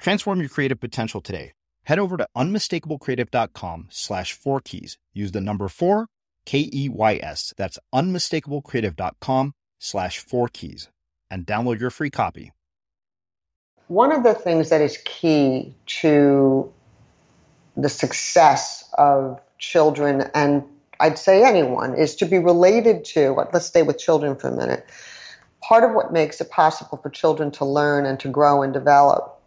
Transform your creative potential today. Head over to unmistakablecreative.com slash four keys. Use the number four, K E Y S. That's unmistakablecreative.com slash four keys and download your free copy. One of the things that is key to the success of children and I'd say anyone is to be related to, let's stay with children for a minute. Part of what makes it possible for children to learn and to grow and develop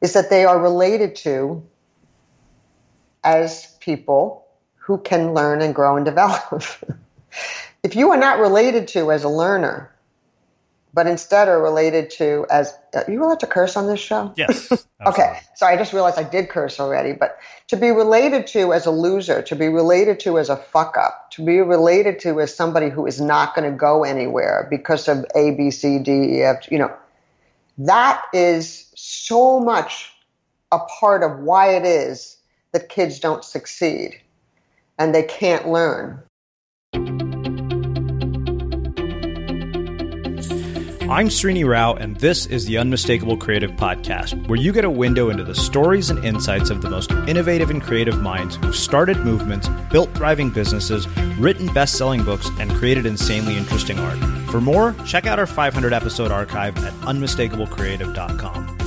is that they are related to as people who can learn and grow and develop. if you are not related to as a learner, but instead are related to as are you allowed to curse on this show? Yes. okay. Sorry, I just realized I did curse already. But to be related to as a loser, to be related to as a fuck up, to be related to as somebody who is not going to go anywhere because of A, B, C, D, E, F, you know, that is so much a part of why it is that kids don't succeed and they can't learn. I'm Srini Rao, and this is the Unmistakable Creative Podcast, where you get a window into the stories and insights of the most innovative and creative minds who've started movements, built thriving businesses, written best selling books, and created insanely interesting art. For more, check out our 500 episode archive at unmistakablecreative.com.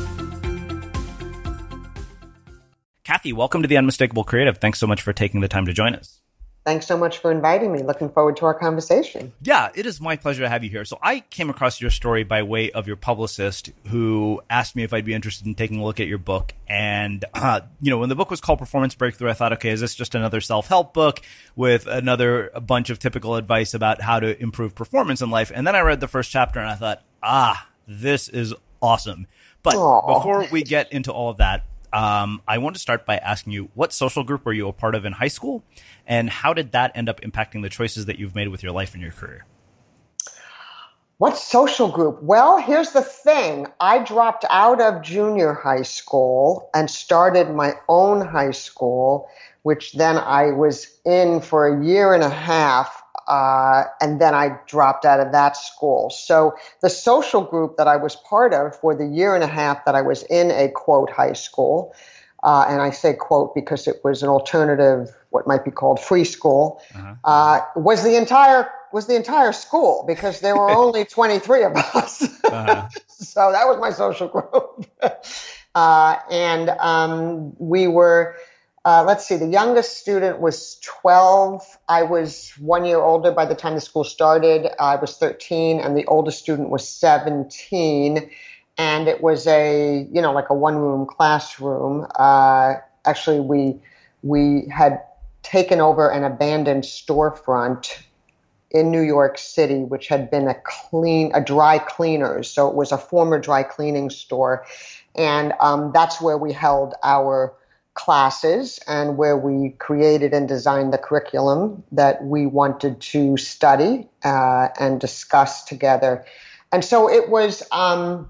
Cathy, welcome to the Unmistakable Creative. Thanks so much for taking the time to join us. Thanks so much for inviting me. Looking forward to our conversation. Yeah, it is my pleasure to have you here. So I came across your story by way of your publicist who asked me if I'd be interested in taking a look at your book. And, uh, you know, when the book was called Performance Breakthrough, I thought, okay, is this just another self-help book with another a bunch of typical advice about how to improve performance in life? And then I read the first chapter and I thought, ah, this is awesome. But Aww. before we get into all of that, um, I want to start by asking you what social group were you a part of in high school, and how did that end up impacting the choices that you've made with your life and your career? What social group? Well, here's the thing. I dropped out of junior high school and started my own high school, which then I was in for a year and a half uh, and then I dropped out of that school. So the social group that I was part of for the year and a half that I was in a quote high school, uh, and I say quote because it was an alternative, what might be called free school, uh-huh. uh, was the entire was the entire school because there were only 23 of us. Uh-huh. so that was my social group, uh, and um, we were uh, let's see, the youngest student was 12. I was one year older by the time the school started. I was 13, and the oldest student was 17. And it was a, you know, like a one room classroom. Uh, actually, we, we had taken over an abandoned storefront in New York City, which had been a clean, a dry cleaners. So it was a former dry cleaning store. And um, that's where we held our classes and where we created and designed the curriculum that we wanted to study uh, and discuss together. And so it was um,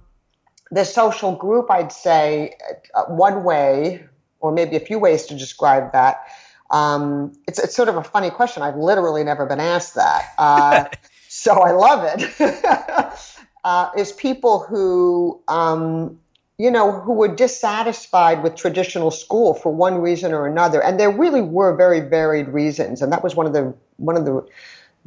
the social group, I'd say, uh, one way, or maybe a few ways to describe that. Um, it's, it's sort of a funny question. I've literally never been asked that. Uh, so I love it. Uh, is people who um, you know, who were dissatisfied with traditional school for one reason or another. And there really were very varied reasons. And that was one of the, one of the,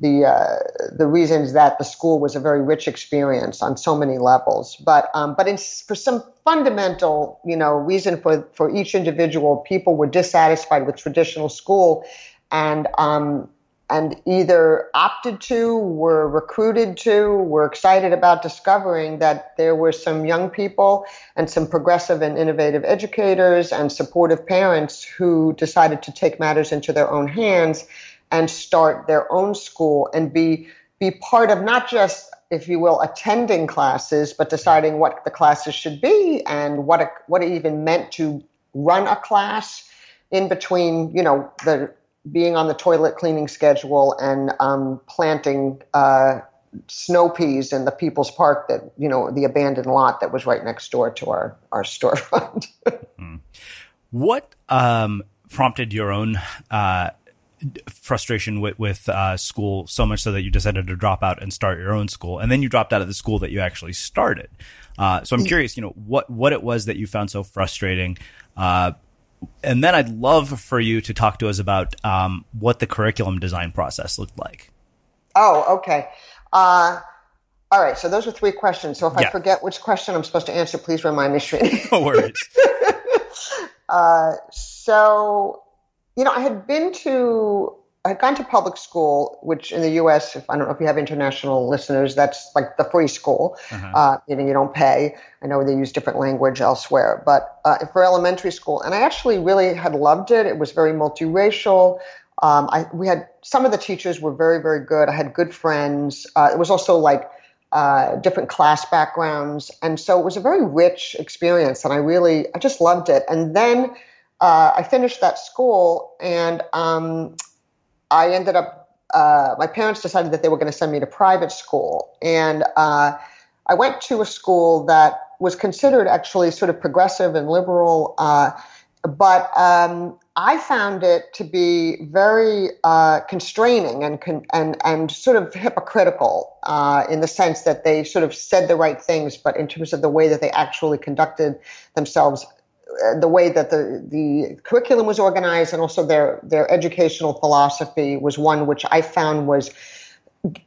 the uh, the reasons that the school was a very rich experience on so many levels. But um, but in, for some fundamental you know reason for for each individual, people were dissatisfied with traditional school, and um, and either opted to, were recruited to, were excited about discovering that there were some young people and some progressive and innovative educators and supportive parents who decided to take matters into their own hands and start their own school and be be part of not just if you will attending classes but deciding what the classes should be and what what it even meant to run a class in between you know the being on the toilet cleaning schedule and um, planting uh, snow peas in the people's park that you know the abandoned lot that was right next door to our our storefront mm. what um, prompted your own uh, frustration with with uh, school so much so that you decided to drop out and start your own school, and then you dropped out of the school that you actually started. Uh, so I'm mm. curious, you know, what what it was that you found so frustrating. And then I'd love for you to talk to us about um, what the curriculum design process looked like. Oh, okay. Uh, all right. So those are three questions. So if yeah. I forget which question I'm supposed to answer, please remind me, Srini. no worries. uh, so you know, I had been to, I had gone to public school, which in the U.S., if I don't know if you have international listeners, that's like the free school, uh-huh. uh, meaning you don't pay. I know they use different language elsewhere, but uh, for elementary school, and I actually really had loved it. It was very multiracial. Um, I, we had some of the teachers were very, very good. I had good friends. Uh, it was also like uh, different class backgrounds, and so it was a very rich experience. And I really, I just loved it. And then uh, I finished that school and um, I ended up, uh, my parents decided that they were going to send me to private school. And uh, I went to a school that was considered actually sort of progressive and liberal. Uh, but um, I found it to be very uh, constraining and, con- and and sort of hypocritical uh, in the sense that they sort of said the right things, but in terms of the way that they actually conducted themselves, the way that the, the curriculum was organized and also their, their educational philosophy was one which I found was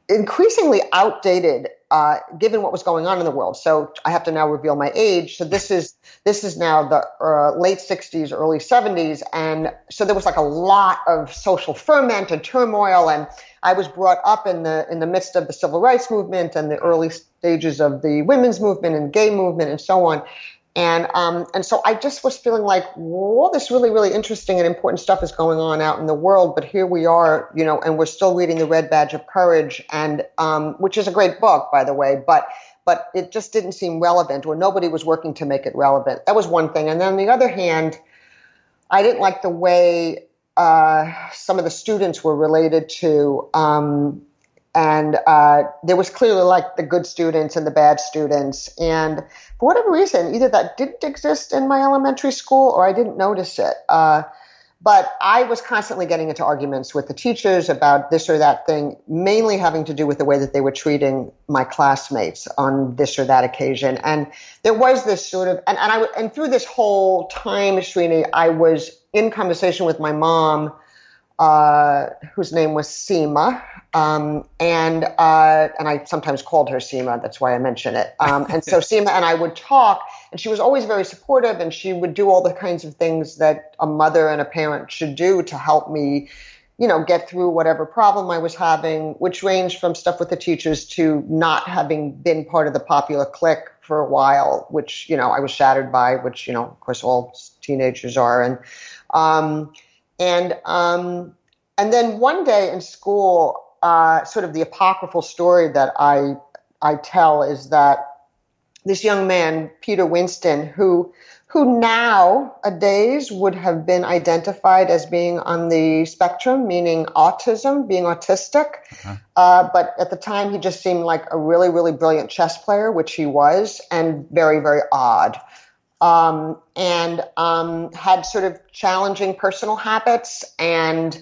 increasingly outdated uh, given what was going on in the world. So I have to now reveal my age. So this is this is now the uh, late 60s, early 70s, and so there was like a lot of social ferment and turmoil. And I was brought up in the in the midst of the civil rights movement and the early stages of the women's movement and gay movement and so on. And um, and so I just was feeling like, all this really, really interesting and important stuff is going on out in the world, but here we are, you know, and we're still reading the Red Badge of Courage, and um, which is a great book, by the way, but but it just didn't seem relevant, or nobody was working to make it relevant. That was one thing, and then on the other hand, I didn't like the way uh, some of the students were related to. Um, and uh, there was clearly like the good students and the bad students. And for whatever reason either that didn't exist in my elementary school or i didn't notice it. Uh, but i was constantly getting into arguments with the teachers about this or that thing mainly having to do with the way that they were treating my classmates on this or that occasion. And there was this sort of and, and i and through this whole time Srini, i was in conversation with my mom uh, whose name was Seema, um, and uh, and I sometimes called her Seema. That's why I mention it. Um, and so Seema and I would talk, and she was always very supportive, and she would do all the kinds of things that a mother and a parent should do to help me, you know, get through whatever problem I was having, which ranged from stuff with the teachers to not having been part of the popular clique for a while, which you know I was shattered by, which you know, of course, all teenagers are, and. Um, and um, and then one day in school, uh, sort of the apocryphal story that I I tell is that this young man, Peter Winston, who who nowadays would have been identified as being on the spectrum, meaning autism, being autistic. Uh-huh. Uh, but at the time, he just seemed like a really, really brilliant chess player, which he was, and very, very odd um, and um, had sort of challenging personal habits. And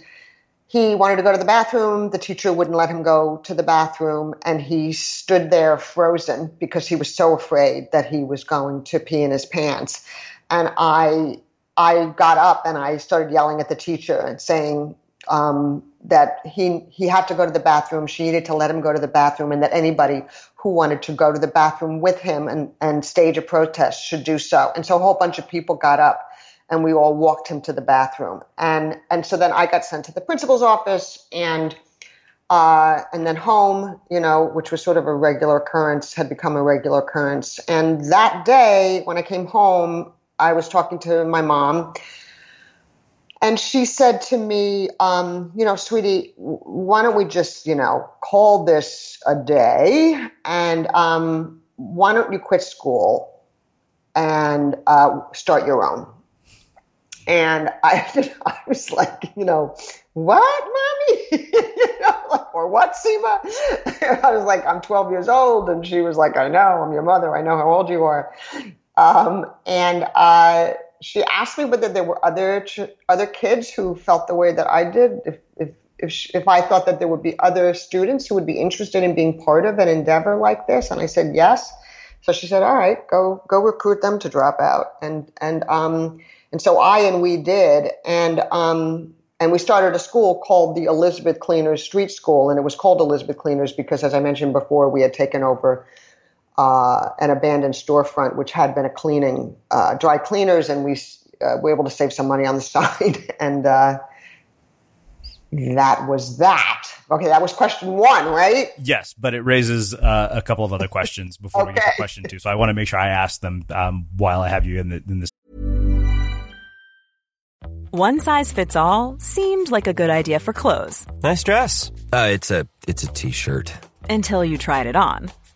he wanted to go to the bathroom. The teacher wouldn't let him go to the bathroom. And he stood there frozen because he was so afraid that he was going to pee in his pants. And I, I got up and I started yelling at the teacher and saying, um, that he he had to go to the bathroom. She needed to let him go to the bathroom, and that anybody who wanted to go to the bathroom with him and, and stage a protest should do so. And so a whole bunch of people got up and we all walked him to the bathroom. And and so then I got sent to the principal's office and uh, and then home, you know, which was sort of a regular occurrence, had become a regular occurrence. And that day, when I came home, I was talking to my mom, and she said to me, um, you know, sweetie, why don't we just, you know, call this a day and um, why don't you quit school and uh, start your own? And I, I was like, you know, what, mommy? you know, or what, Seema? I was like, I'm 12 years old. And she was like, I know, I'm your mother. I know how old you are. Um, and uh, she asked me whether there were other other kids who felt the way that I did. If if if, she, if I thought that there would be other students who would be interested in being part of an endeavor like this, and I said yes. So she said, "All right, go go recruit them to drop out." And and um and so I and we did, and um and we started a school called the Elizabeth Cleaners Street School, and it was called Elizabeth Cleaners because, as I mentioned before, we had taken over uh, an abandoned storefront which had been a cleaning uh, dry cleaners, and we uh, were able to save some money on the side, and uh, that was that. Okay, that was question one, right? Yes, but it raises uh, a couple of other questions before okay. we get to question two. So I want to make sure I ask them um, while I have you in, the, in this. One size fits all seemed like a good idea for clothes. Nice dress. Uh, it's a it's a t-shirt. Until you tried it on.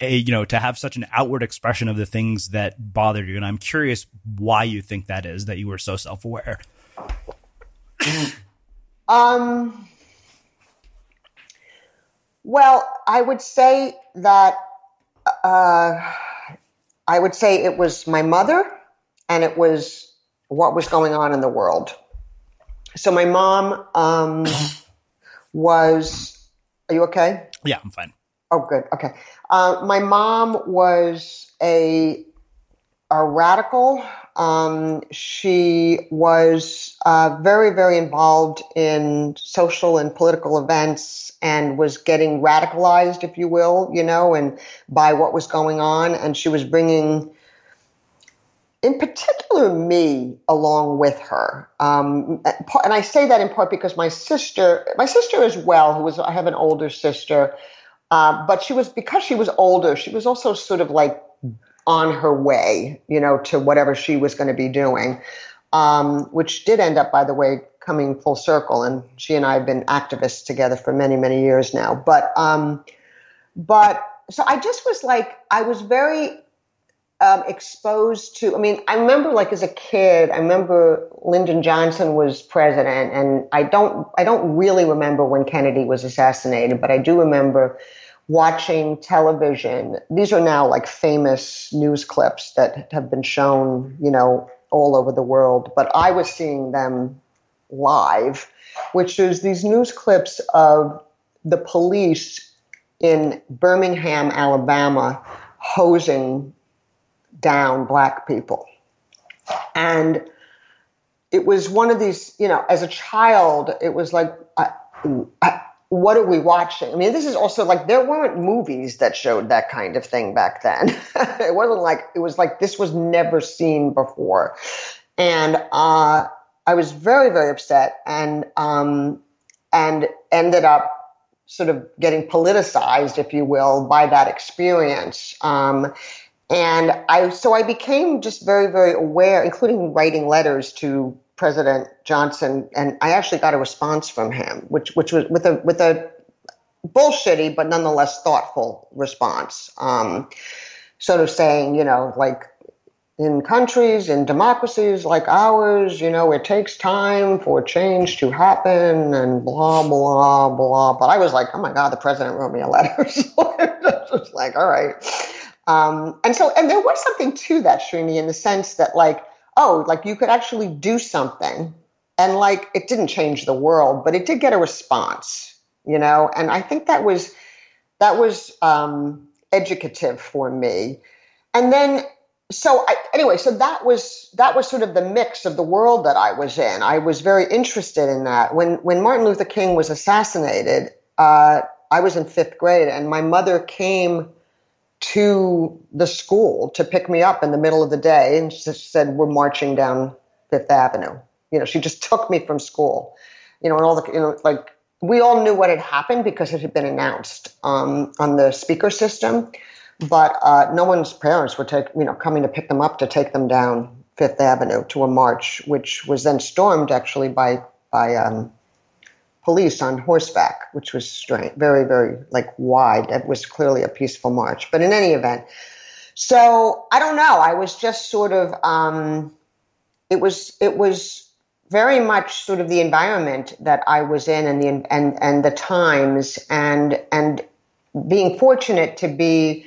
A, you know, to have such an outward expression of the things that bothered you. And I'm curious why you think that is, that you were so self aware. um, well, I would say that uh, I would say it was my mother and it was what was going on in the world. So my mom um, was. Are you okay? Yeah, I'm fine. Oh, good. Okay. Uh, my mom was a a radical. Um, she was uh, very, very involved in social and political events and was getting radicalized, if you will, you know, and by what was going on. And she was bringing, in particular, me along with her. Um, and I say that in part because my sister, my sister as well, who was, I have an older sister, uh, but she was, because she was older, she was also sort of like on her way, you know, to whatever she was going to be doing, um, which did end up, by the way, coming full circle. And she and I have been activists together for many, many years now. But, um, but so I just was like, I was very um, exposed to. I mean, I remember like as a kid, I remember Lyndon Johnson was president, and I don't, I don't really remember when Kennedy was assassinated, but I do remember watching television. These are now like famous news clips that have been shown, you know, all over the world, but I was seeing them live, which is these news clips of the police in Birmingham, Alabama, hosing down black people. And it was one of these, you know, as a child, it was like, I, I, what are we watching? I mean, this is also like there weren't movies that showed that kind of thing back then. it wasn't like it was like this was never seen before, and uh, I was very very upset and um, and ended up sort of getting politicized, if you will, by that experience. Um, and I so I became just very very aware, including writing letters to President Johnson, and I actually got a response from him, which which was with a with a bullshitty but nonetheless thoughtful response, um, sort of saying, you know, like in countries in democracies like ours, you know, it takes time for change to happen, and blah blah blah. But I was like, oh my god, the president wrote me a letter. so was like, all right. Um, and so, and there was something to that, Srini, in the sense that like oh, like you could actually do something. And like it didn't change the world, but it did get a response, you know? And I think that was, that was um, educative for me. And then, so I, anyway, so that was, that was sort of the mix of the world that I was in. I was very interested in that. When, when Martin Luther King was assassinated, uh, I was in fifth grade and my mother came to the school to pick me up in the middle of the day and she said, We're marching down Fifth Avenue. You know, she just took me from school. You know, and all the, you know, like we all knew what had happened because it had been announced um, on the speaker system, but uh, no one's parents were take, you know, coming to pick them up to take them down Fifth Avenue to a march, which was then stormed actually by by um, police on horseback, which was strange, very, very like wide. It was clearly a peaceful march. But in any event, so I don't know. I was just sort of, um, it was, it was very much sort of the environment that I was in and the, and, and the times and, and being fortunate to be,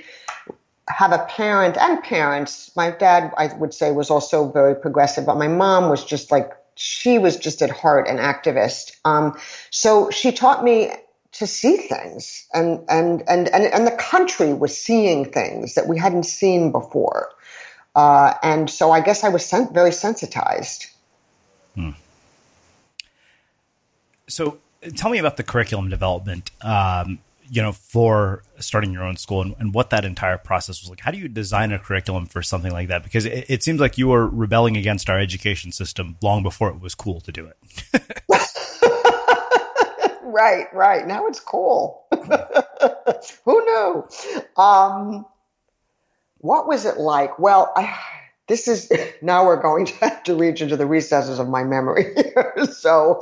have a parent and parents. My dad, I would say, was also very progressive, but my mom was just like she was just at heart an activist. Um, so she taught me to see things and, and, and, and, and the country was seeing things that we hadn't seen before. Uh, and so I guess I was very sensitized. Hmm. So tell me about the curriculum development. Um, you know, for starting your own school and, and, what that entire process was like. How do you design a curriculum for something like that? Because it, it seems like you were rebelling against our education system long before it was cool to do it. right, right. Now it's cool. Who knew? Um, what was it like? Well, I, this is now we're going to have to reach into the recesses of my memory. so,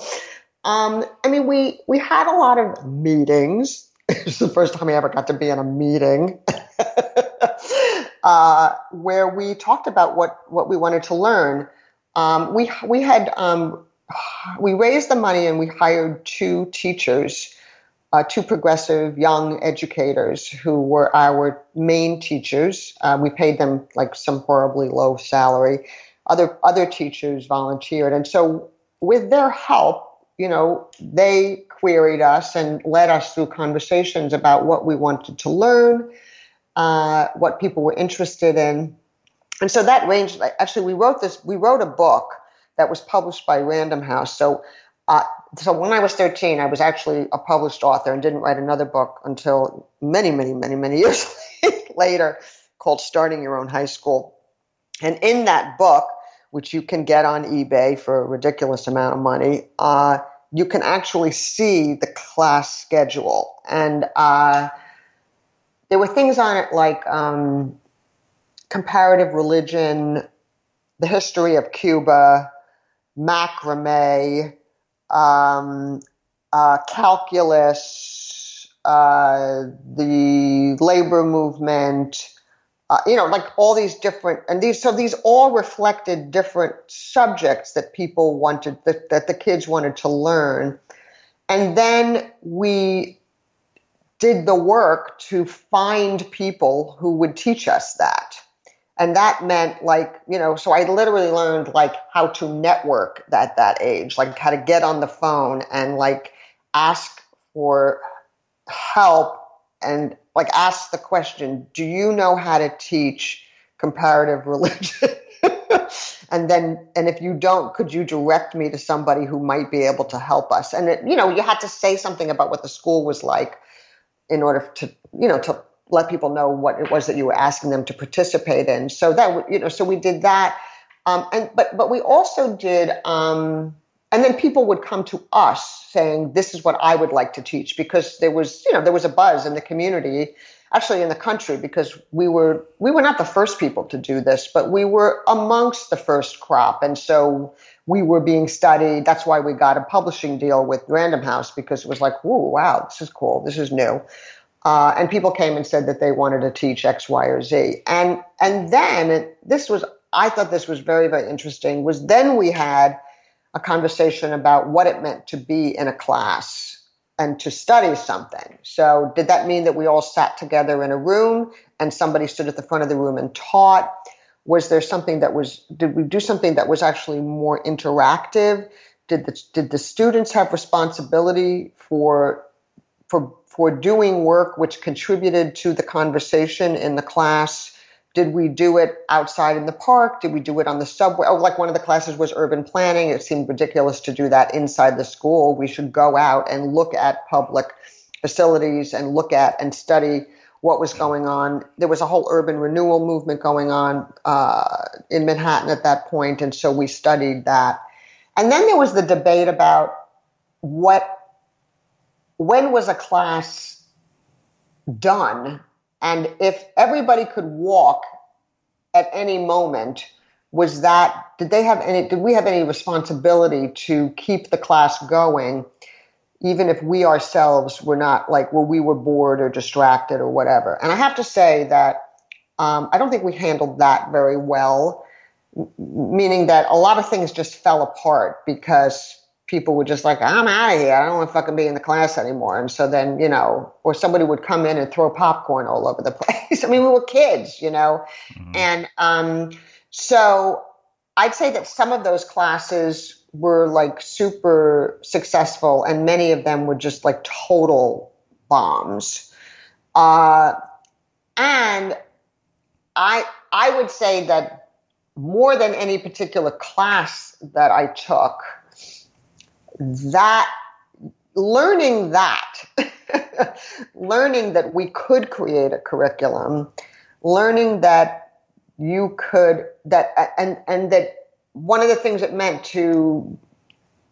um, I mean, we we had a lot of meetings. It's the first time I ever got to be in a meeting uh, where we talked about what what we wanted to learn. Um, we we had um, we raised the money and we hired two teachers, uh, two progressive young educators who were our main teachers. Uh, we paid them like some horribly low salary. Other other teachers volunteered, and so with their help, you know, they queried us and led us through conversations about what we wanted to learn, uh, what people were interested in, and so that ranged. Actually, we wrote this. We wrote a book that was published by Random House. So, uh, so when I was 13, I was actually a published author and didn't write another book until many, many, many, many years later, called Starting Your Own High School. And in that book, which you can get on eBay for a ridiculous amount of money, uh, you can actually see the class schedule. And uh, there were things on it like um, comparative religion, the history of Cuba, macrame, um, uh, calculus, uh, the labor movement, uh, you know, like all these different, and these, so these all reflected different subjects that people wanted, that, that the kids wanted to learn. And then we did the work to find people who would teach us that. And that meant like, you know, so I literally learned like how to network at that age, like how to get on the phone and like ask for help and like ask the question, do you know how to teach comparative religion? and then, and if you don't, could you direct me to somebody who might be able to help us? And it, you know, you had to say something about what the school was like in order to, you know, to let people know what it was that you were asking them to participate in. So that you know, so we did that, um, and but but we also did, um, and then people would come to us saying, "This is what I would like to teach," because there was you know there was a buzz in the community, actually in the country, because we were we were not the first people to do this, but we were amongst the first crop, and so we were being studied. That's why we got a publishing deal with Random House because it was like, "Whoa, wow, this is cool, this is new." Uh, and people came and said that they wanted to teach X, Y, or Z. And and then this was I thought this was very very interesting. Was then we had a conversation about what it meant to be in a class and to study something. So did that mean that we all sat together in a room and somebody stood at the front of the room and taught? Was there something that was did we do something that was actually more interactive? Did the did the students have responsibility for for for doing work which contributed to the conversation in the class? Did we do it outside in the park? Did we do it on the subway? Oh, like one of the classes was urban planning. It seemed ridiculous to do that inside the school. We should go out and look at public facilities and look at and study what was going on. There was a whole urban renewal movement going on uh, in Manhattan at that point, and so we studied that. And then there was the debate about what when was a class done? And if everybody could walk at any moment, was that, did they have any, did we have any responsibility to keep the class going, even if we ourselves were not like, well, we were bored or distracted or whatever? And I have to say that um, I don't think we handled that very well, meaning that a lot of things just fell apart because people were just like, I'm out of here. I don't want to fucking be in the class anymore. And so then, you know, or somebody would come in and throw popcorn all over the place. I mean, we were kids, you know, mm-hmm. and um, so I'd say that some of those classes were like super successful, and many of them were just like total bombs. Uh, and I I would say that more than any particular class that I took that learning that, learning that we could create a curriculum, learning that you could that and and that one of the things it meant to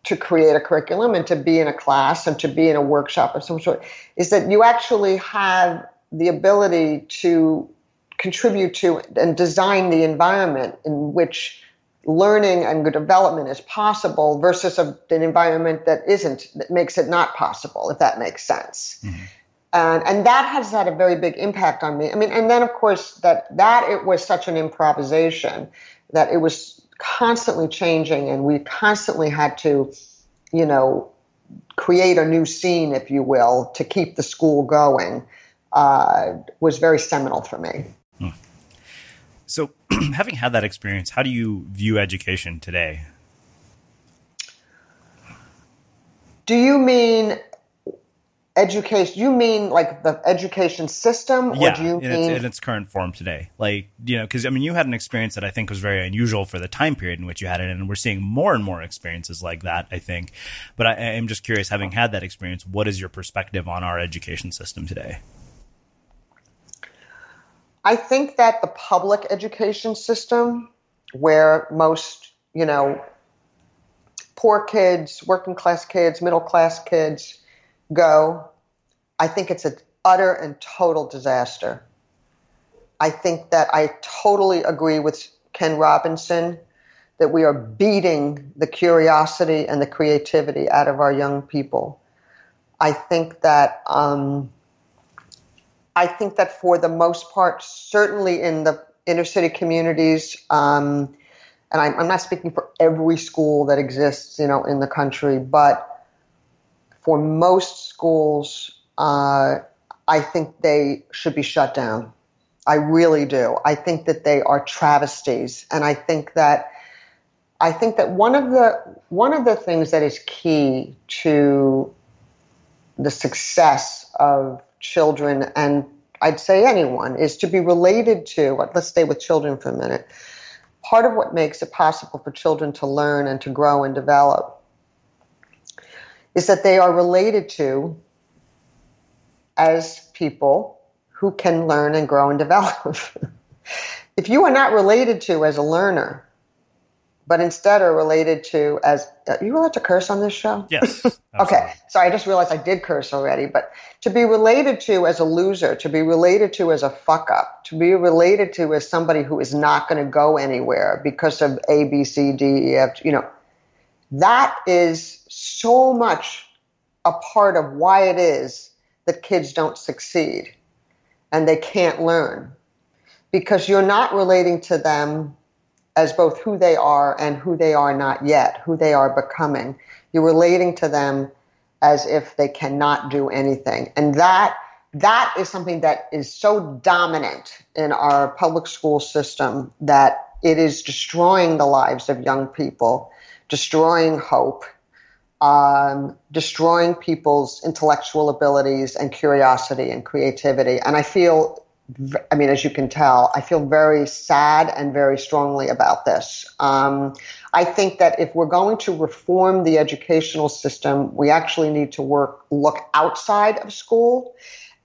to create a curriculum and to be in a class and to be in a workshop of some sort is that you actually have the ability to contribute to and design the environment in which learning and development is possible versus a, an environment that isn't that makes it not possible if that makes sense. Mm-hmm. and and that has had a very big impact on me. I mean and then of course that that it was such an improvisation that it was constantly changing and we constantly had to you know create a new scene if you will to keep the school going uh, was very seminal for me so, having had that experience, how do you view education today? Do you mean education? You mean like the education system, yeah, or do you in mean its, in its current form today? Like you know, because I mean, you had an experience that I think was very unusual for the time period in which you had it, and we're seeing more and more experiences like that. I think, but I, am just curious, having had that experience, what is your perspective on our education system today? I think that the public education system, where most, you know, poor kids, working class kids, middle class kids go, I think it's an utter and total disaster. I think that I totally agree with Ken Robinson that we are beating the curiosity and the creativity out of our young people. I think that um, I think that for the most part, certainly in the inner city communities, um, and I'm, I'm, not speaking for every school that exists, you know, in the country, but for most schools, uh, I think they should be shut down. I really do. I think that they are travesties, and I think that I think that one of the one of the things that is key to the success of children and I'd say anyone is to be related to, let's stay with children for a minute. Part of what makes it possible for children to learn and to grow and develop is that they are related to as people who can learn and grow and develop. if you are not related to as a learner, but instead are related to as are you allowed to curse on this show? Yes. okay. So I just realized I did curse already. But to be related to as a loser, to be related to as a fuck up, to be related to as somebody who is not going to go anywhere because of A, B, C, D, E, F, you know, that is so much a part of why it is that kids don't succeed and they can't learn because you're not relating to them as both who they are and who they are not yet, who they are becoming. You're relating to them as if they cannot do anything. And that that is something that is so dominant in our public school system that it is destroying the lives of young people, destroying hope, um, destroying people's intellectual abilities and curiosity and creativity. And I feel I mean, as you can tell, I feel very sad and very strongly about this. Um, I think that if we're going to reform the educational system, we actually need to work, look outside of school,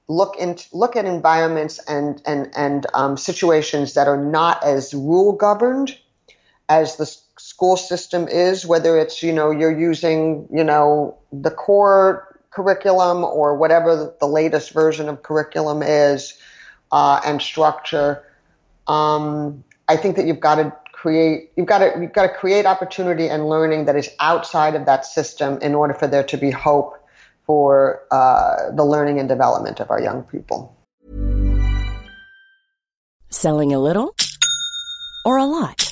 look into, look at environments and and and um, situations that are not as rule governed as the school system is. Whether it's you know you're using you know the core curriculum or whatever the latest version of curriculum is uh, and structure. Um, I think that you've got to create you've got to you've got to create opportunity and learning that is outside of that system in order for there to be hope for uh, the learning and development of our young people. Selling a little or a lot.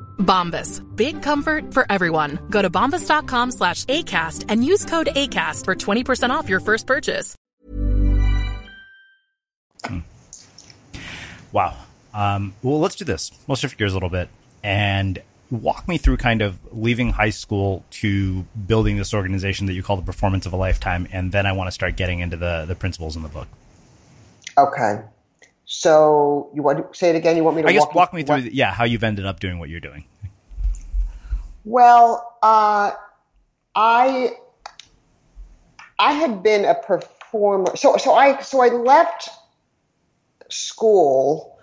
Bombas. Big comfort for everyone. Go to bombas.com slash ACAST and use code ACAST for 20% off your first purchase. Wow. Um, well, let's do this. We'll shift gears a little bit and walk me through kind of leaving high school to building this organization that you call the performance of a lifetime. And then I want to start getting into the, the principles in the book. Okay. So you want to say it again? You want me to I guess walk, walk me through, what- the, yeah, how you've ended up doing what you're doing. Well, uh, I I had been a performer. So so I so I left school.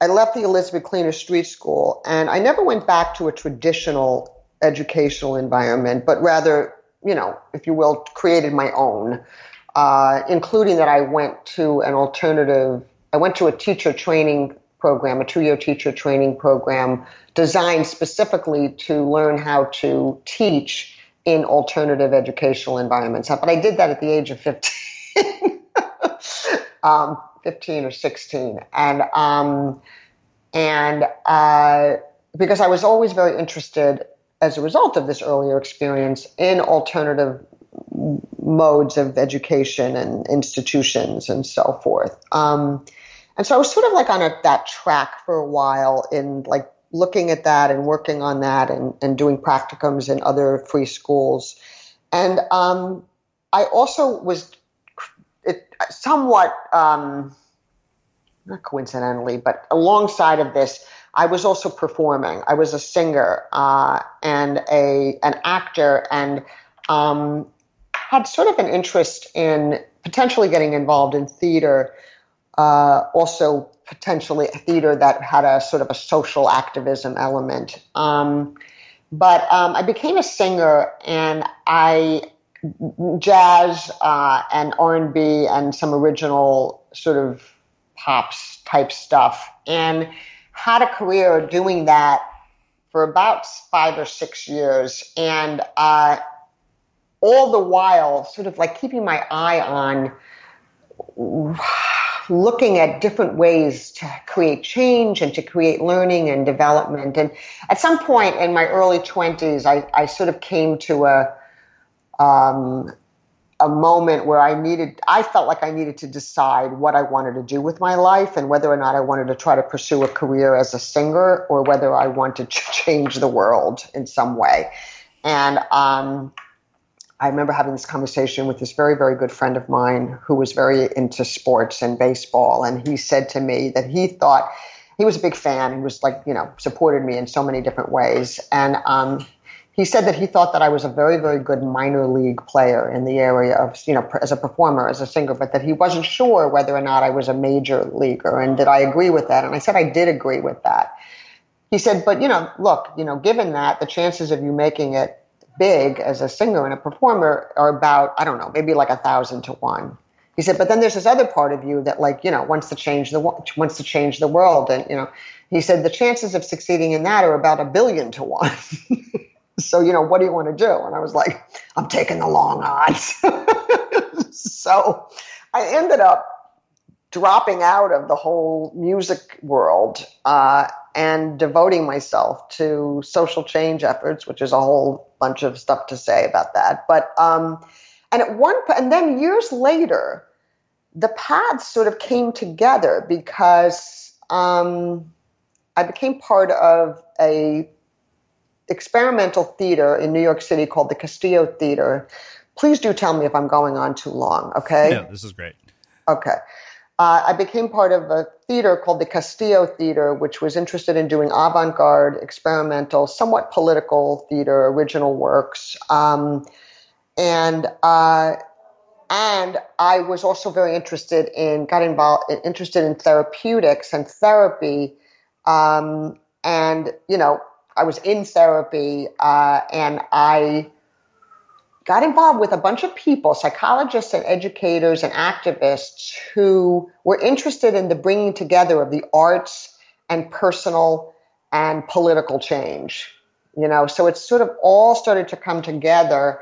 I left the Elizabeth Cleaner Street School, and I never went back to a traditional educational environment, but rather, you know, if you will, created my own. Uh, including that I went to an alternative. I went to a teacher training program, a two-year teacher training program designed specifically to learn how to teach in alternative educational environments. But I did that at the age of 15, um, 15 or 16. And, um, and, uh, because I was always very interested as a result of this earlier experience in alternative modes of education and institutions and so forth. Um, and so I was sort of like on a, that track for a while in like looking at that and working on that and, and doing practicums in other free schools. And um, I also was it, somewhat, um, not coincidentally, but alongside of this, I was also performing. I was a singer uh, and a an actor, and um, had sort of an interest in potentially getting involved in theater uh, also potentially a theater that had a sort of a social activism element. Um, but um, I became a singer, and I jazz uh, and R and B and some original sort of pops type stuff, and had a career doing that for about five or six years, and uh, all the while, sort of like keeping my eye on looking at different ways to create change and to create learning and development. And at some point in my early 20s, I, I sort of came to a, um, a moment where I needed, I felt like I needed to decide what I wanted to do with my life and whether or not I wanted to try to pursue a career as a singer or whether I wanted to change the world in some way. And um, I remember having this conversation with this very, very good friend of mine who was very into sports and baseball. And he said to me that he thought he was a big fan and was like, you know, supported me in so many different ways. And um, he said that he thought that I was a very, very good minor league player in the area of, you know, as a performer, as a singer, but that he wasn't sure whether or not I was a major leaguer. And did I agree with that? And I said I did agree with that. He said, but, you know, look, you know, given that, the chances of you making it big as a singer and a performer are about, I don't know, maybe like a thousand to one. He said, but then there's this other part of you that like, you know, wants to change the, wants to change the world. And, you know, he said the chances of succeeding in that are about a billion to one. so, you know, what do you want to do? And I was like, I'm taking the long odds. so I ended up dropping out of the whole music world uh, and devoting myself to social change efforts, which is a whole bunch of stuff to say about that. But um, and at one and then years later, the paths sort of came together because um, I became part of a experimental theater in New York City called the Castillo Theater. Please do tell me if I'm going on too long. Okay. Yeah, this is great. Okay uh, I became part of a theater called the Castillo Theater, which was interested in doing avant garde, experimental, somewhat political theater, original works. Um, and uh, and I was also very interested in, got involved, interested in therapeutics and therapy. Um, and, you know, I was in therapy uh, and I got involved with a bunch of people, psychologists and educators and activists who were interested in the bringing together of the arts and personal and political change. You know, so it sort of all started to come together,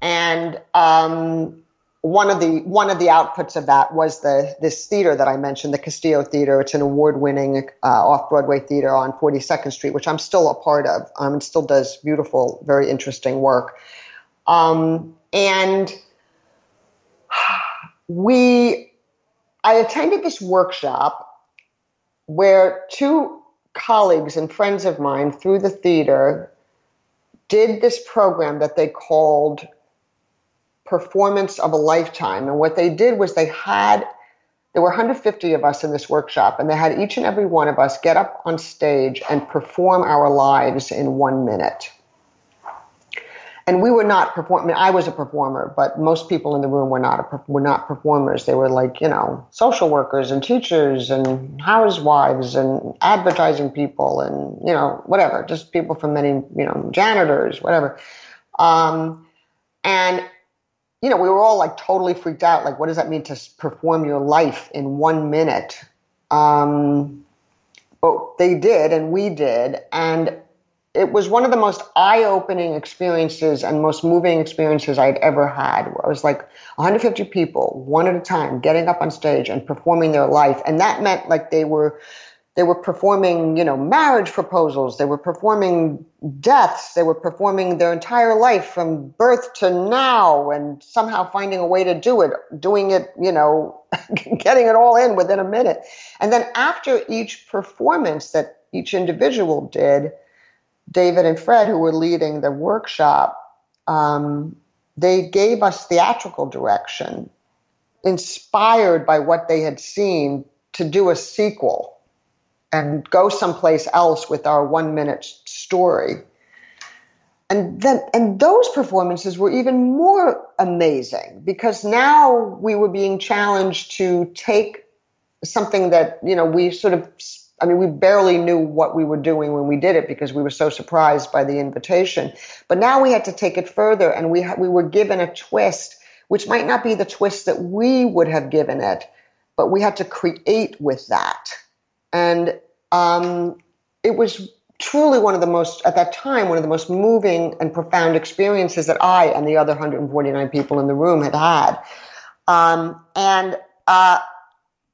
and um, one of the one of the outputs of that was the this theater that I mentioned, the Castillo Theater. It's an award-winning uh, off-Broadway theater on 42nd Street, which I'm still a part of. Um, and still does beautiful, very interesting work. Um, and we, I attended this workshop where two colleagues and friends of mine through the theater did this program that they called performance of a lifetime. And what they did was they had, there were 150 of us in this workshop, and they had each and every one of us get up on stage and perform our lives in one minute and we were not performing. I was a performer, but most people in the room were not a, were not performers. They were like you know social workers and teachers and housewives and advertising people and you know whatever, just people from many you know janitors, whatever. Um, and you know we were all like totally freaked out. Like, what does that mean to perform your life in one minute? Um, but they did, and we did, and it was one of the most eye-opening experiences and most moving experiences I'd ever had. I was like 150 people, one at a time, getting up on stage and performing their life, and that meant like they were they were performing, you know, marriage proposals. They were performing deaths. They were performing their entire life from birth to now, and somehow finding a way to do it, doing it, you know, getting it all in within a minute. And then after each performance that each individual did David and Fred, who were leading the workshop, um, they gave us theatrical direction, inspired by what they had seen, to do a sequel and go someplace else with our one minute story. And then, and those performances were even more amazing because now we were being challenged to take something that you know we sort of I mean, we barely knew what we were doing when we did it because we were so surprised by the invitation. But now we had to take it further, and we ha- we were given a twist, which might not be the twist that we would have given it, but we had to create with that, and um, it was truly one of the most at that time one of the most moving and profound experiences that I and the other 149 people in the room had had, um, and. Uh,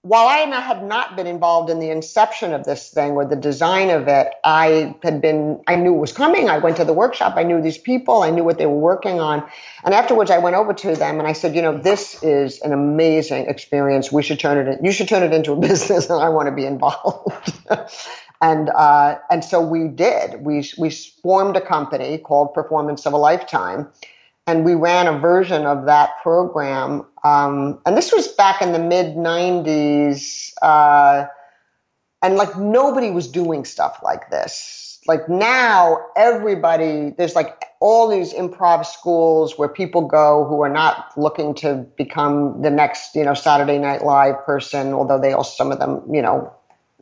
while I had not been involved in the inception of this thing or the design of it, I had been, I knew it was coming. I went to the workshop. I knew these people. I knew what they were working on. And afterwards, I went over to them and I said, you know, this is an amazing experience. We should turn it, in, you should turn it into a business and I want to be involved. and, uh, and so we did. We, we formed a company called Performance of a Lifetime and we ran a version of that program. Um, and this was back in the mid 90s. Uh, and like nobody was doing stuff like this. Like now, everybody, there's like all these improv schools where people go who are not looking to become the next, you know, Saturday Night Live person, although they also, some of them, you know,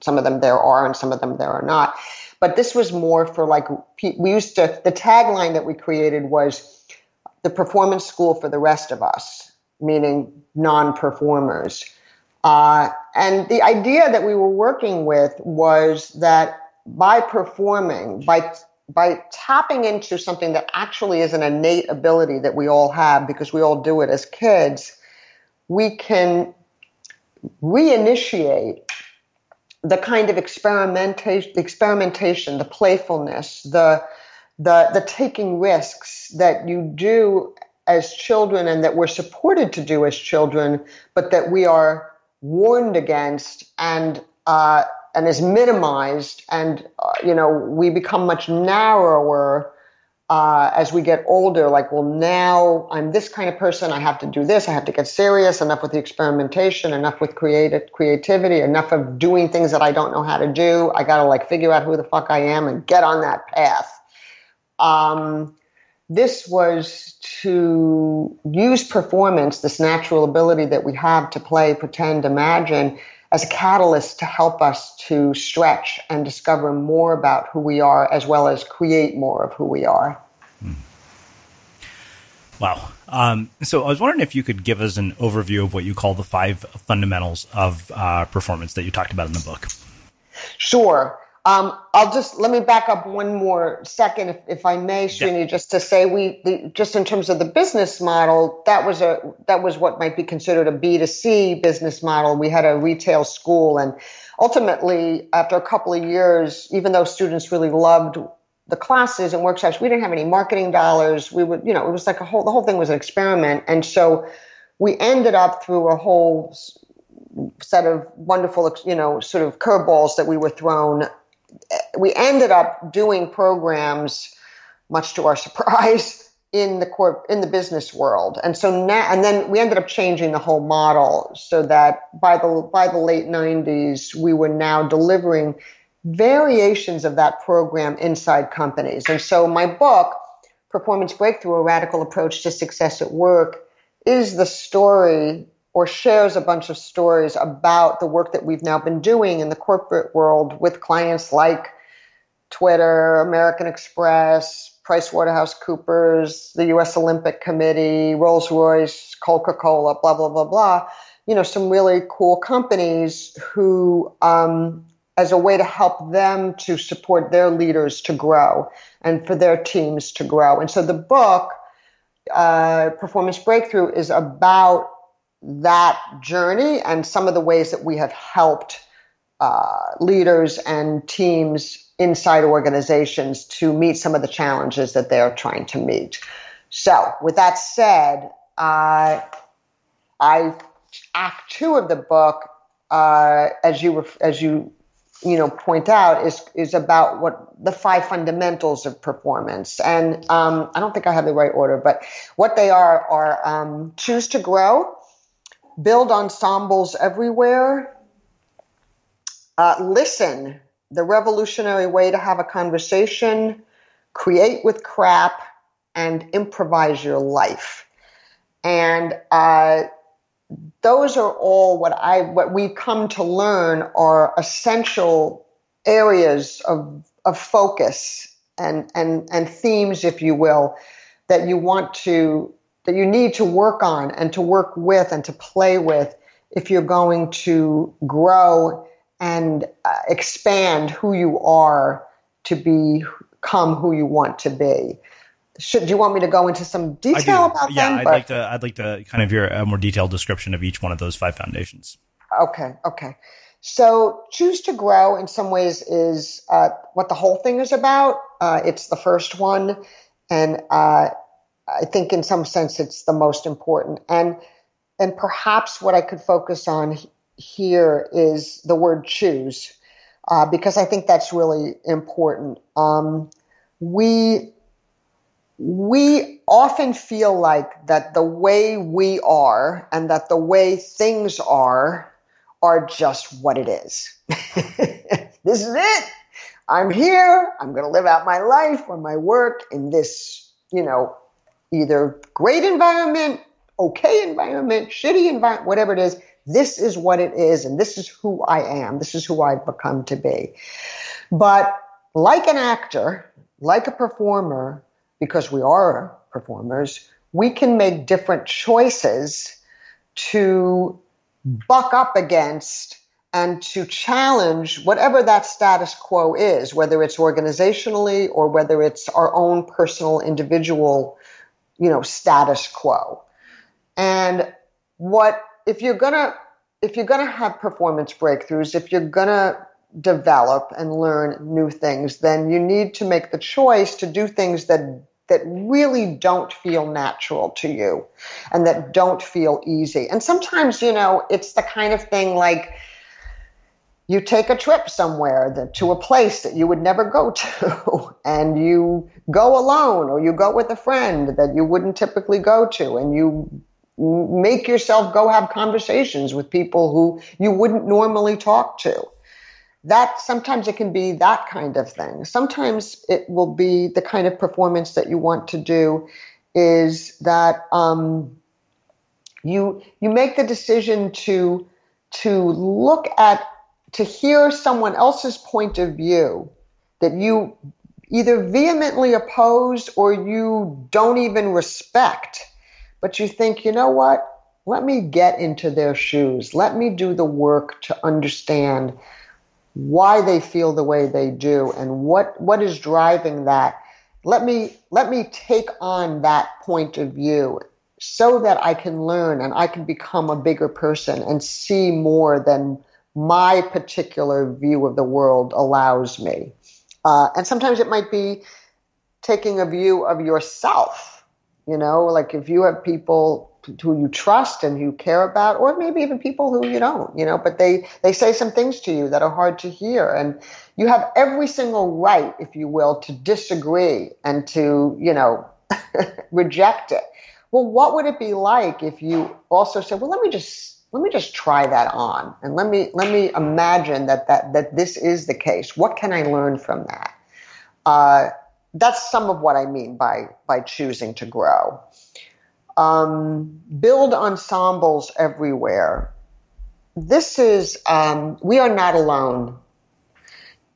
some of them there are and some of them there are not. But this was more for like, we used to, the tagline that we created was, the performance school for the rest of us, meaning non performers. Uh, and the idea that we were working with was that by performing, by by tapping into something that actually is an innate ability that we all have because we all do it as kids, we can reinitiate the kind of experimentation, experimentation, the playfulness, the the the taking risks that you do as children and that we're supported to do as children, but that we are warned against and uh, and is minimized, and uh, you know we become much narrower uh, as we get older. Like, well, now I'm this kind of person. I have to do this. I have to get serious. Enough with the experimentation. Enough with creative creativity. Enough of doing things that I don't know how to do. I got to like figure out who the fuck I am and get on that path. Um, this was to use performance, this natural ability that we have to play, pretend, imagine, as a catalyst to help us to stretch and discover more about who we are, as well as create more of who we are. Hmm. Wow. Um, so I was wondering if you could give us an overview of what you call the five fundamentals of uh, performance that you talked about in the book. Sure. Um, I'll just let me back up one more second, if, if I may, Srini, yeah. just to say we the, just in terms of the business model, that was a that was what might be considered a B 2 C business model. We had a retail school, and ultimately, after a couple of years, even though students really loved the classes and workshops, we didn't have any marketing dollars. We would, you know, it was like a whole the whole thing was an experiment, and so we ended up through a whole set of wonderful, you know, sort of curveballs that we were thrown we ended up doing programs, much to our surprise, in the corp in the business world. And so now, and then we ended up changing the whole model so that by the by the late 90s, we were now delivering variations of that program inside companies. And so my book, Performance Breakthrough: A Radical Approach to Success at Work, is the story or shares a bunch of stories about the work that we've now been doing in the corporate world with clients like Twitter, American Express, PricewaterhouseCoopers, the US Olympic Committee, Rolls Royce, Coca Cola, blah, blah, blah, blah. You know, some really cool companies who, um, as a way to help them to support their leaders to grow and for their teams to grow. And so the book, uh, Performance Breakthrough, is about that journey and some of the ways that we have helped uh, leaders and teams inside organizations to meet some of the challenges that they're trying to meet. So, with that said, uh, I Act Two of the book, uh, as you as you you know point out, is is about what the five fundamentals of performance. And um, I don't think I have the right order, but what they are are um, choose to grow, build ensembles everywhere, uh, listen, the revolutionary way to have a conversation, create with crap, and improvise your life. And uh, those are all what I what we've come to learn are essential areas of of focus and and and themes, if you will, that you want to that you need to work on and to work with and to play with if you're going to grow and uh, expand who you are to become who you want to be. Should do you want me to go into some detail about yeah, them? I'd like to. I'd like to kind of hear a more detailed description of each one of those five foundations. Okay, okay. So, choose to grow in some ways is uh, what the whole thing is about. Uh, it's the first one, and uh, I think in some sense it's the most important. And and perhaps what I could focus on here is the word choose, uh, because I think that's really important. Um, we we often feel like that the way we are and that the way things are are just what it is. this is it. I'm here. I'm going to live out my life or my work in this, you know, either great environment, okay environment, shitty environment, whatever it is. This is what it is. And this is who I am. This is who I've become to be. But like an actor, like a performer, because we are performers, we can make different choices to buck up against and to challenge whatever that status quo is, whether it's organizationally or whether it's our own personal individual, you know, status quo. And what if you're gonna if you're gonna have performance breakthroughs, if you're gonna develop and learn new things, then you need to make the choice to do things that that really don't feel natural to you and that don't feel easy. And sometimes, you know, it's the kind of thing like you take a trip somewhere that, to a place that you would never go to and you go alone or you go with a friend that you wouldn't typically go to and you make yourself go have conversations with people who you wouldn't normally talk to that sometimes it can be that kind of thing. Sometimes it will be the kind of performance that you want to do is that um, you you make the decision to to look at to hear someone else's point of view that you either vehemently oppose or you don't even respect, but you think, you know what? Let me get into their shoes. Let me do the work to understand why they feel the way they do and what what is driving that let me let me take on that point of view so that I can learn and I can become a bigger person and see more than my particular view of the world allows me. Uh, and sometimes it might be taking a view of yourself. You know, like if you have people who you trust and you care about, or maybe even people who you don't, you know, but they, they say some things to you that are hard to hear. And you have every single right, if you will, to disagree and to, you know, reject it. Well, what would it be like if you also said, well, let me just, let me just try that on and let me, let me imagine that, that, that this is the case. What can I learn from that? Uh, that's some of what I mean by, by choosing to grow um, build ensembles everywhere. This is, um, we are not alone.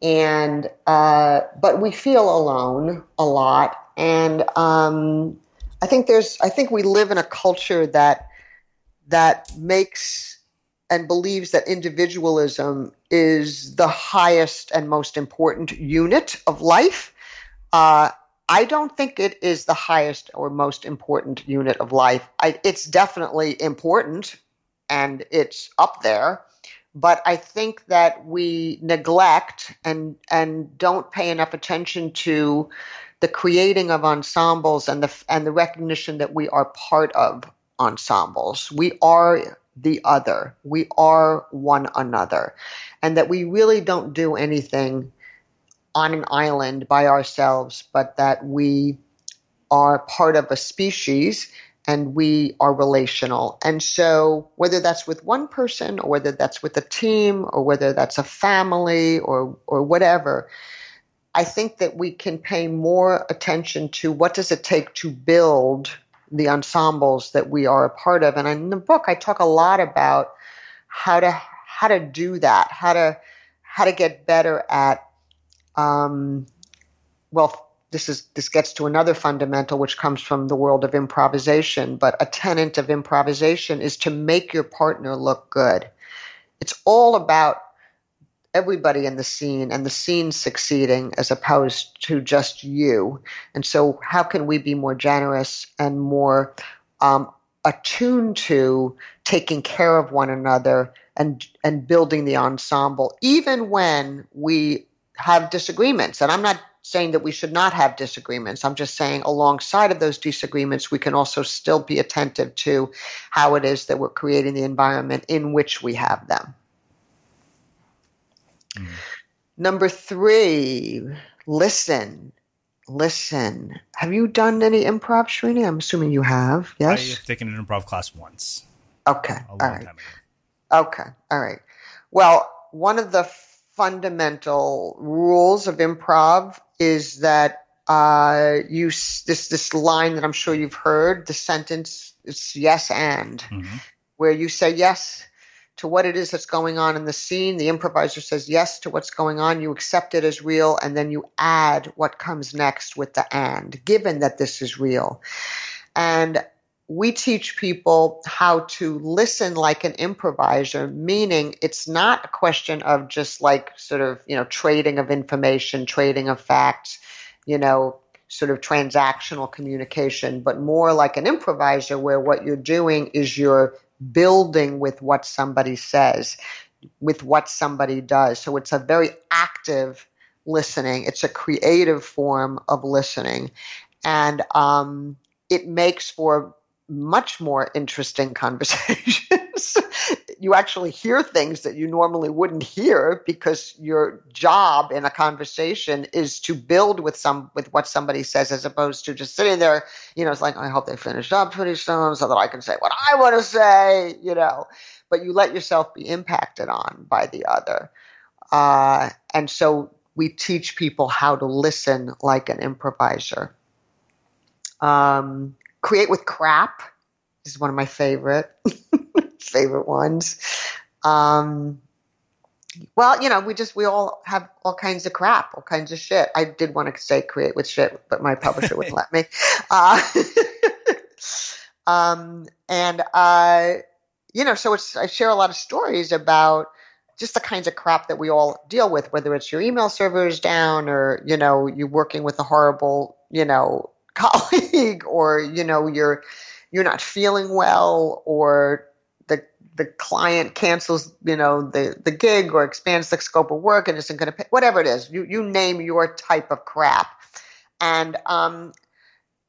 And, uh, but we feel alone a lot. And, um, I think there's, I think we live in a culture that, that makes and believes that individualism is the highest and most important unit of life. Uh, I don't think it is the highest or most important unit of life. I, it's definitely important and it's up there, but I think that we neglect and and don't pay enough attention to the creating of ensembles and the and the recognition that we are part of ensembles. We are the other. We are one another, and that we really don't do anything on an island by ourselves, but that we are part of a species and we are relational. And so, whether that's with one person or whether that's with a team or whether that's a family or, or whatever, I think that we can pay more attention to what does it take to build the ensembles that we are a part of. And in the book, I talk a lot about how to how to do that, how to how to get better at um, well this is this gets to another fundamental which comes from the world of improvisation but a tenet of improvisation is to make your partner look good it's all about everybody in the scene and the scene succeeding as opposed to just you. And so how can we be more generous and more um, attuned to taking care of one another and and building the ensemble even when we have disagreements? And i'm not saying that we should not have disagreements. I'm just saying alongside of those disagreements we can also still be attentive to how it is that we're creating the environment in which we have them mm. number 3 listen listen have you done any improv Srini? i'm assuming you have yes i've taken an improv class once okay all right Okay. All right. Well, one of the fundamental rules of improv is that uh, you this this line that I'm sure you've heard. The sentence is yes and, mm-hmm. where you say yes to what it is that's going on in the scene. The improviser says yes to what's going on. You accept it as real, and then you add what comes next with the and, given that this is real. And we teach people how to listen like an improviser, meaning it's not a question of just like sort of, you know, trading of information, trading of facts, you know, sort of transactional communication, but more like an improviser where what you're doing is you're building with what somebody says, with what somebody does. So it's a very active listening. It's a creative form of listening. And um, it makes for much more interesting conversations. You actually hear things that you normally wouldn't hear because your job in a conversation is to build with some with what somebody says as opposed to just sitting there, you know, it's like I hope they finish up pretty soon so that I can say what I want to say, you know. But you let yourself be impacted on by the other. Uh, and so we teach people how to listen like an improviser. Um, Create with crap is one of my favorite favorite ones. Um, well, you know, we just we all have all kinds of crap, all kinds of shit. I did want to say create with shit, but my publisher wouldn't let me. Uh, um, and uh, you know, so it's I share a lot of stories about just the kinds of crap that we all deal with, whether it's your email server is down or you know you're working with a horrible you know colleague or you know you're you're not feeling well or the client cancels you know the the gig or expands the scope of work and isn't going to pay whatever it is you you name your type of crap. And um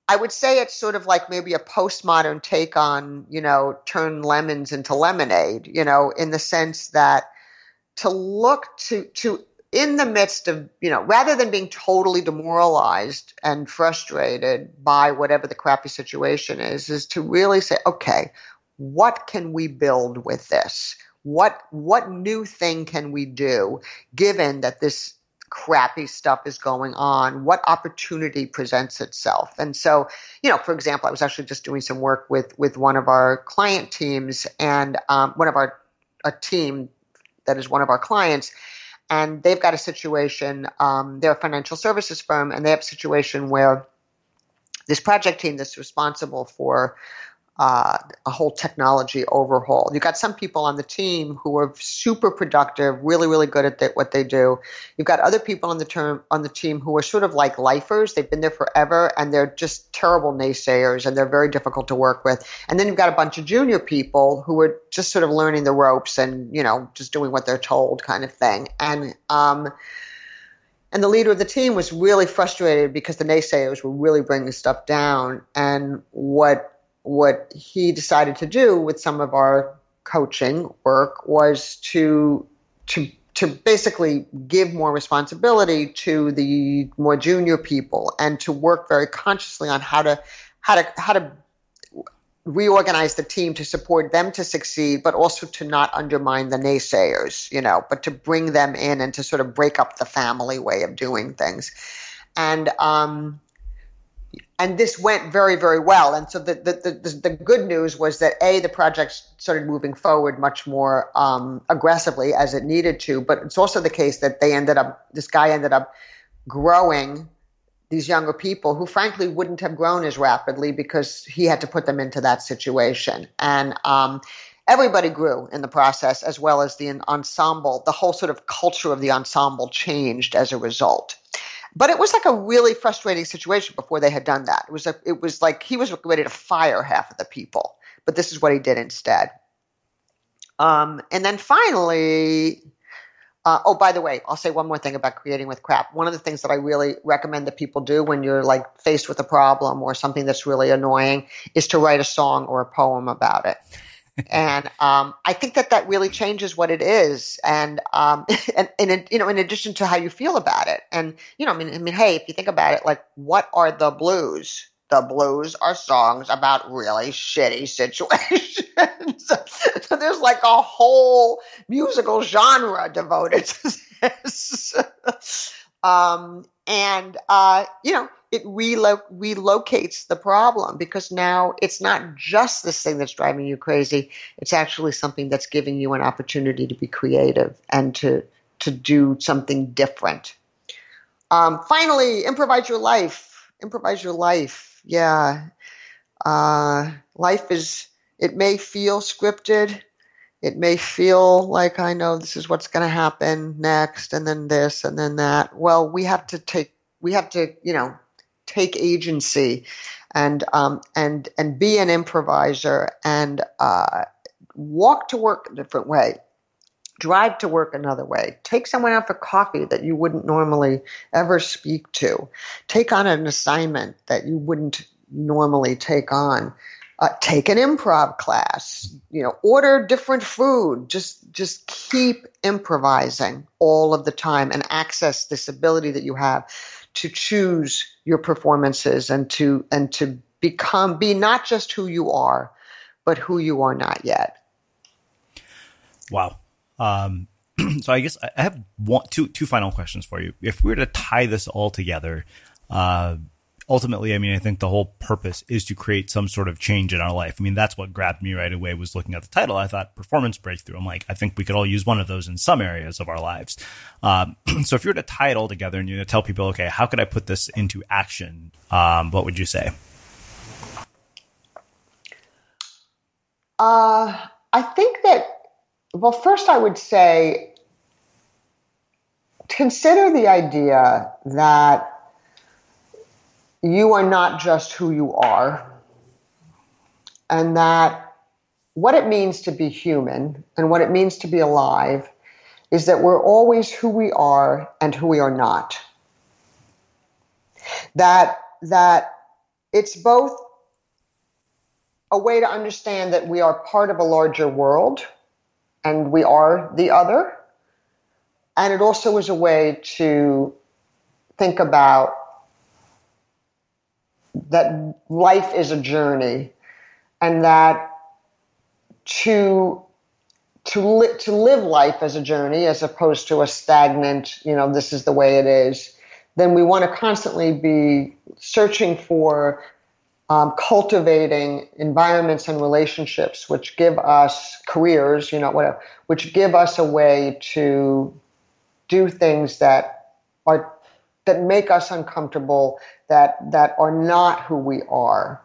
I would say it's sort of like maybe a postmodern take on, you know, turn lemons into lemonade, you know, in the sense that to look to to in the midst of, you know, rather than being totally demoralized and frustrated by whatever the crappy situation is, is to really say, okay, what can we build with this? What what new thing can we do given that this crappy stuff is going on? What opportunity presents itself? And so, you know, for example, I was actually just doing some work with with one of our client teams and um, one of our a team that is one of our clients and they've got a situation. Um, they're a financial services firm, and they have a situation where this project team that's responsible for uh, a whole technology overhaul. You've got some people on the team who are super productive, really, really good at the, what they do. You've got other people on the term on the team who are sort of like lifers. They've been there forever, and they're just terrible naysayers, and they're very difficult to work with. And then you've got a bunch of junior people who are just sort of learning the ropes and you know just doing what they're told, kind of thing. And um, and the leader of the team was really frustrated because the naysayers were really bringing stuff down. And what what he decided to do with some of our coaching work was to to to basically give more responsibility to the more junior people and to work very consciously on how to how to how to reorganize the team to support them to succeed, but also to not undermine the naysayers, you know, but to bring them in and to sort of break up the family way of doing things. And um, and this went very, very well. And so the, the, the, the, good news was that A, the project started moving forward much more um, aggressively as it needed to. But it's also the case that they ended up, this guy ended up growing these younger people who frankly wouldn't have grown as rapidly because he had to put them into that situation. And um, everybody grew in the process as well as the ensemble, the whole sort of culture of the ensemble changed as a result. But it was like a really frustrating situation before they had done that. It was a, it was like he was ready to fire half of the people, but this is what he did instead. Um, and then finally, uh, oh, by the way, I'll say one more thing about creating with crap. One of the things that I really recommend that people do when you're like faced with a problem or something that's really annoying is to write a song or a poem about it and um, I think that that really changes what it is, and um, and, and you know, in addition to how you feel about it, and you know, I mean, I mean, hey, if you think about it, like, what are the blues? The blues are songs about really shitty situations. so there's like a whole musical genre devoted to this. um, and uh, you know, it relo- relocates the problem because now it's not just this thing that's driving you crazy. It's actually something that's giving you an opportunity to be creative and to to do something different. Um, finally, improvise your life. Improvise your life. Yeah, uh, life is. It may feel scripted. It may feel like I know this is what's going to happen next, and then this, and then that. Well, we have to take. We have to, you know, take agency and um, and and be an improviser and uh, walk to work a different way drive to work another way take someone out for coffee that you wouldn't normally ever speak to take on an assignment that you wouldn't normally take on uh, take an improv class you know order different food just just keep improvising all of the time and access this ability that you have to choose your performances and to and to become be not just who you are, but who you are not yet. Wow. Um, so I guess I have one, two two final questions for you. If we were to tie this all together, uh, ultimately, I mean, I think the whole purpose is to create some sort of change in our life. I mean, that's what grabbed me right away was looking at the title. I thought performance breakthrough. I'm like, I think we could all use one of those in some areas of our lives. Um, so if you were to tie it all together and you were to tell people, okay, how could I put this into action? Um, what would you say? Uh, I think that, well, first I would say consider the idea that you are not just who you are, and that what it means to be human and what it means to be alive is that we're always who we are and who we are not. That that it's both a way to understand that we are part of a larger world and we are the other. And it also is a way to think about that life is a journey and that to to li- to live life as a journey as opposed to a stagnant you know this is the way it is then we want to constantly be searching for um, cultivating environments and relationships which give us careers you know whatever which give us a way to do things that are that make us uncomfortable, that that are not who we are,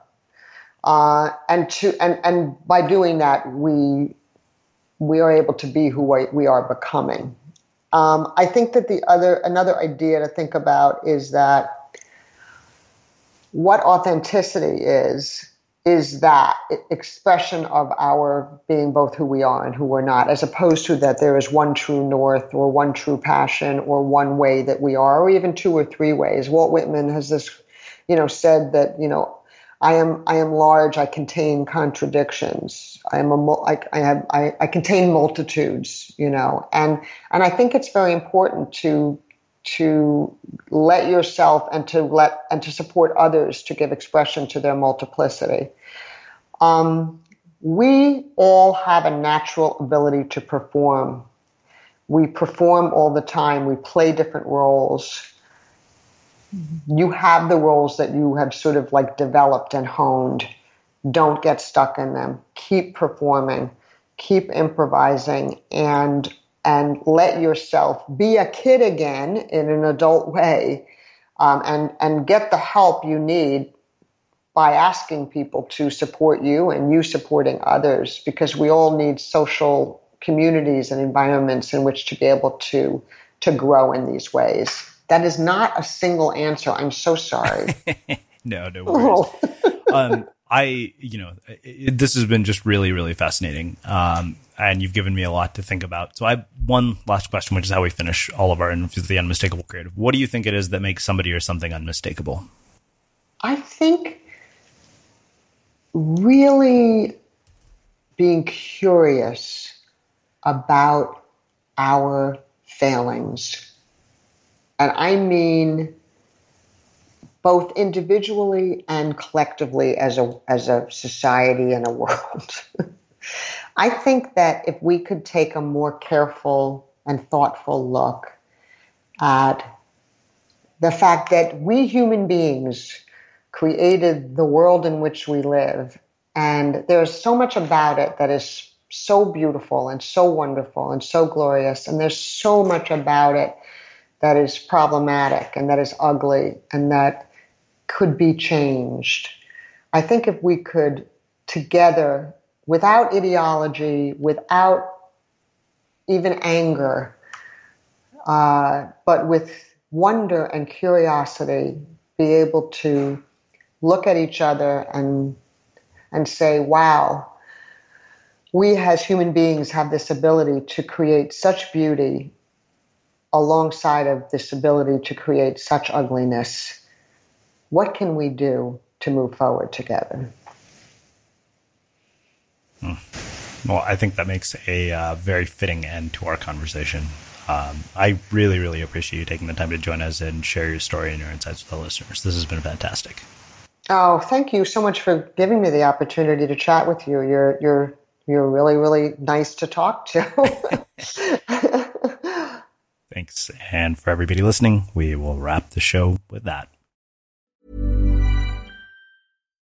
uh, and to and and by doing that, we we are able to be who we are becoming. Um, I think that the other another idea to think about is that what authenticity is is that expression of our being both who we are and who we're not, as opposed to that there is one true north or one true passion or one way that we are, or even two or three ways. Walt Whitman has this, you know, said that, you know, I am, I am large, I contain contradictions. I am a, I, I have, I, I contain multitudes, you know, and, and I think it's very important to to let yourself and to let and to support others to give expression to their multiplicity. Um, we all have a natural ability to perform. We perform all the time. We play different roles. you have the roles that you have sort of like developed and honed. Don't get stuck in them. Keep performing, keep improvising, and and let yourself be a kid again in an adult way, um, and and get the help you need by asking people to support you and you supporting others because we all need social communities and environments in which to be able to to grow in these ways. That is not a single answer. I'm so sorry. no, no worries. Oh. um, I, you know, it, this has been just really, really fascinating. Um, and you've given me a lot to think about. So I have one last question, which is how we finish all of our interviews, the unmistakable creative. What do you think it is that makes somebody or something unmistakable? I think really being curious about our failings. And I mean both individually and collectively as a, as a society and a world. I think that if we could take a more careful and thoughtful look at the fact that we human beings created the world in which we live, and there's so much about it that is so beautiful and so wonderful and so glorious, and there's so much about it that is problematic and that is ugly and that could be changed. I think if we could together, without ideology, without even anger, uh, but with wonder and curiosity, be able to look at each other and and say, wow, we as human beings have this ability to create such beauty alongside of this ability to create such ugliness. What can we do to move forward together? Hmm. Well, I think that makes a uh, very fitting end to our conversation. Um, I really, really appreciate you taking the time to join us and share your story and your insights with the listeners. This has been fantastic. Oh, thank you so much for giving me the opportunity to chat with you. You're you're you're really really nice to talk to. Thanks. And for everybody listening, we will wrap the show with that.